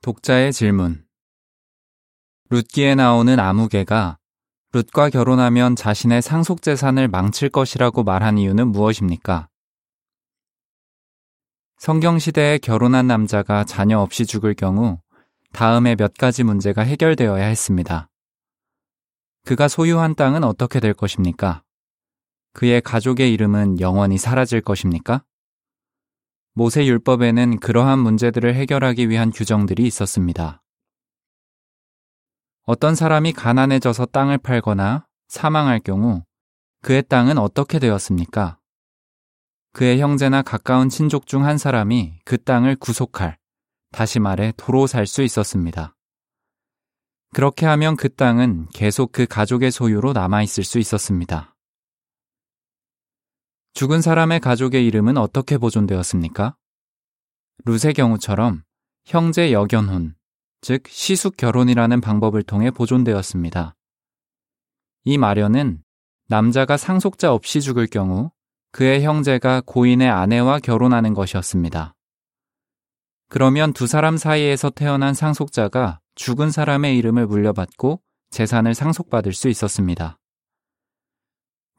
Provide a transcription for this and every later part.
독자의 질문. 룻기에 나오는 아무개가 룻과 결혼하면 자신의 상속 재산을 망칠 것이라고 말한 이유는 무엇입니까? 성경 시대에 결혼한 남자가 자녀 없이 죽을 경우 다음에 몇 가지 문제가 해결되어야 했습니다. 그가 소유한 땅은 어떻게 될 것입니까? 그의 가족의 이름은 영원히 사라질 것입니까? 모세 율법에는 그러한 문제들을 해결하기 위한 규정들이 있었습니다. 어떤 사람이 가난해져서 땅을 팔거나 사망할 경우 그의 땅은 어떻게 되었습니까? 그의 형제나 가까운 친족 중 한 사람이 그 땅을 구속할, 다시 말해 도로 살 수 있었습니다. 그렇게 하면 그 땅은 계속 그 가족의 소유로 남아있을 수 있었습니다. 죽은 사람의 가족의 이름은 어떻게 보존되었습니까? 룻의 경우처럼 형제 여견혼, 즉 시숙 결혼이라는 방법을 통해 보존되었습니다. 이 마련은 남자가 상속자 없이 죽을 경우 그의 형제가 고인의 아내와 결혼하는 것이었습니다. 그러면 두 사람 사이에서 태어난 상속자가 죽은 사람의 이름을 물려받고 재산을 상속받을 수 있었습니다.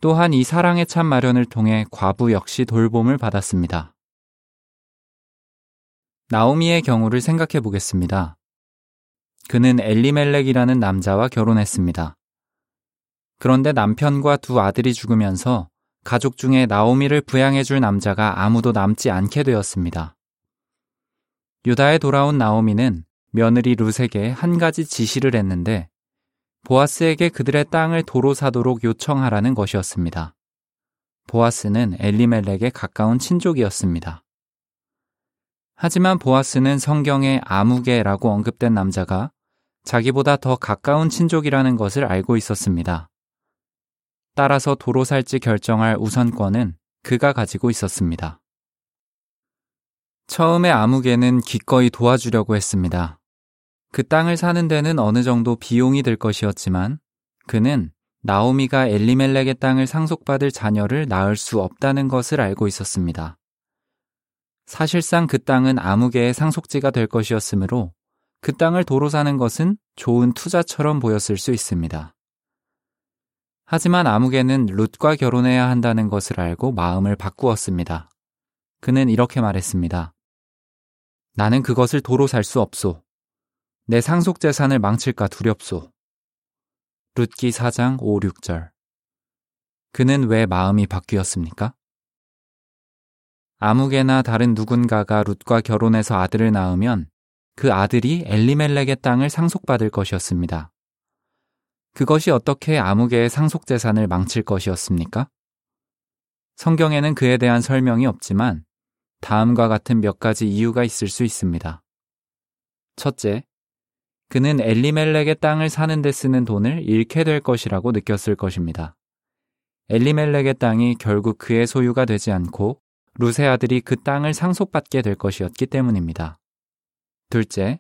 또한 이 사랑의 참 마련을 통해 과부 역시 돌봄을 받았습니다. 나오미의 경우를 생각해 보겠습니다. 그는 엘리멜렉이라는 남자와 결혼했습니다. 그런데 남편과 두 아들이 죽으면서 가족 중에 나오미를 부양해 줄 남자가 아무도 남지 않게 되었습니다. 유다에 돌아온 나오미는 며느리 룻에게 한 가지 지시를 했는데 보아스에게 그들의 땅을 도로 사도록 요청하라는 것이었습니다. 보아스는 엘리멜렉에 가까운 친족이었습니다. 하지만 보아스는 성경에 아무개라고 언급된 남자가 자기보다 더 가까운 친족이라는 것을 알고 있었습니다. 따라서 도로 살지 결정할 우선권은 그가 가지고 있었습니다. 처음에 아무개는 기꺼이 도와주려고 했습니다. 그 땅을 사는 데는 어느 정도 비용이 들 것이었지만 그는 나오미가 엘리멜렉의 땅을 상속받을 자녀를 낳을 수 없다는 것을 알고 있었습니다. 사실상 그 땅은 아무개의 상속지가 될 것이었으므로 그 땅을 도로 사는 것은 좋은 투자처럼 보였을 수 있습니다. 하지만 아무개는 룻과 결혼해야 한다는 것을 알고 마음을 바꾸었습니다. 그는 이렇게 말했습니다. 나는 그것을 도로 살 수 없소. 내 상속 재산을 망칠까 두렵소. 룻기 4장 5, 6절. 그는 왜 마음이 바뀌었습니까? 아무개나 다른 누군가가 룻과 결혼해서 아들을 낳으면 그 아들이 엘리멜렉의 땅을 상속받을 것이었습니다. 그것이 어떻게 아무개의 상속 재산을 망칠 것이었습니까? 성경에는 그에 대한 설명이 없지만 다음과 같은 몇 가지 이유가 있을 수 있습니다. 첫째, 그는 엘리멜렉의 땅을 사는 데 쓰는 돈을 잃게 될 것이라고 느꼈을 것입니다. 엘리멜렉의 땅이 결국 그의 소유가 되지 않고 루세 아들이 그 땅을 상속받게 될 것이었기 때문입니다. 둘째,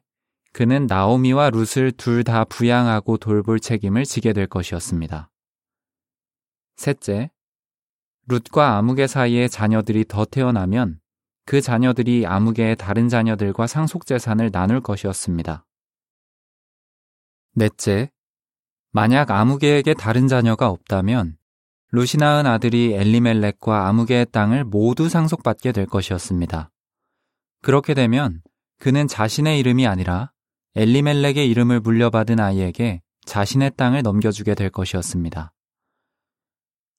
그는 나오미와 룻을 둘 다 부양하고 돌볼 책임을 지게 될 것이었습니다. 셋째, 룻과 아무개 사이에 자녀들이 더 태어나면 그 자녀들이 아무개의 다른 자녀들과 상속재산을 나눌 것이었습니다. 넷째, 만약 아무개에게 다른 자녀가 없다면 루시 낳은 아들이 엘리멜렉과 아무개의 땅을 모두 상속받게 될 것이었습니다. 그렇게 되면 그는 자신의 이름이 아니라 엘리멜렉의 이름을 물려받은 아이에게 자신의 땅을 넘겨주게 될 것이었습니다.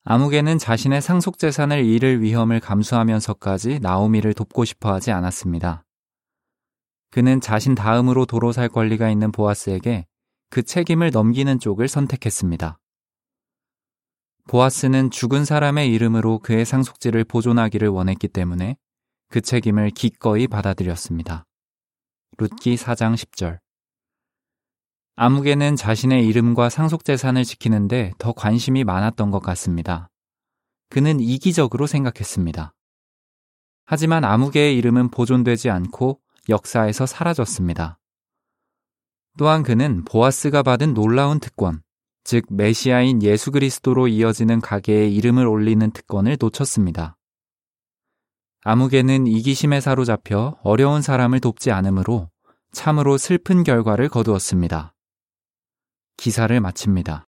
아무개는 자신의 상속 재산을 잃을 위험을 감수하면서까지 나오미를 돕고 싶어 하지 않았습니다. 그는 자신 다음으로 도로 살 권리가 있는 보아스에게 그 책임을 넘기는 쪽을 선택했습니다. 보아스는 죽은 사람의 이름으로 그의 상속지를 보존하기를 원했기 때문에 그 책임을 기꺼이 받아들였습니다. 룻기 4장 10절 아무개는 자신의 이름과 상속재산을 지키는데 더 관심이 많았던 것 같습니다. 그는 이기적으로 생각했습니다. 하지만 아무개의 이름은 보존되지 않고 역사에서 사라졌습니다. 또한 그는 보아스가 받은 놀라운 특권, 즉 메시아인 예수 그리스도로 이어지는 가게의 이름을 올리는 특권을 놓쳤습니다. 아무개는 이기심에 사로잡혀 어려운 사람을 돕지 않으므로 참으로 슬픈 결과를 거두었습니다. 기사를 마칩니다.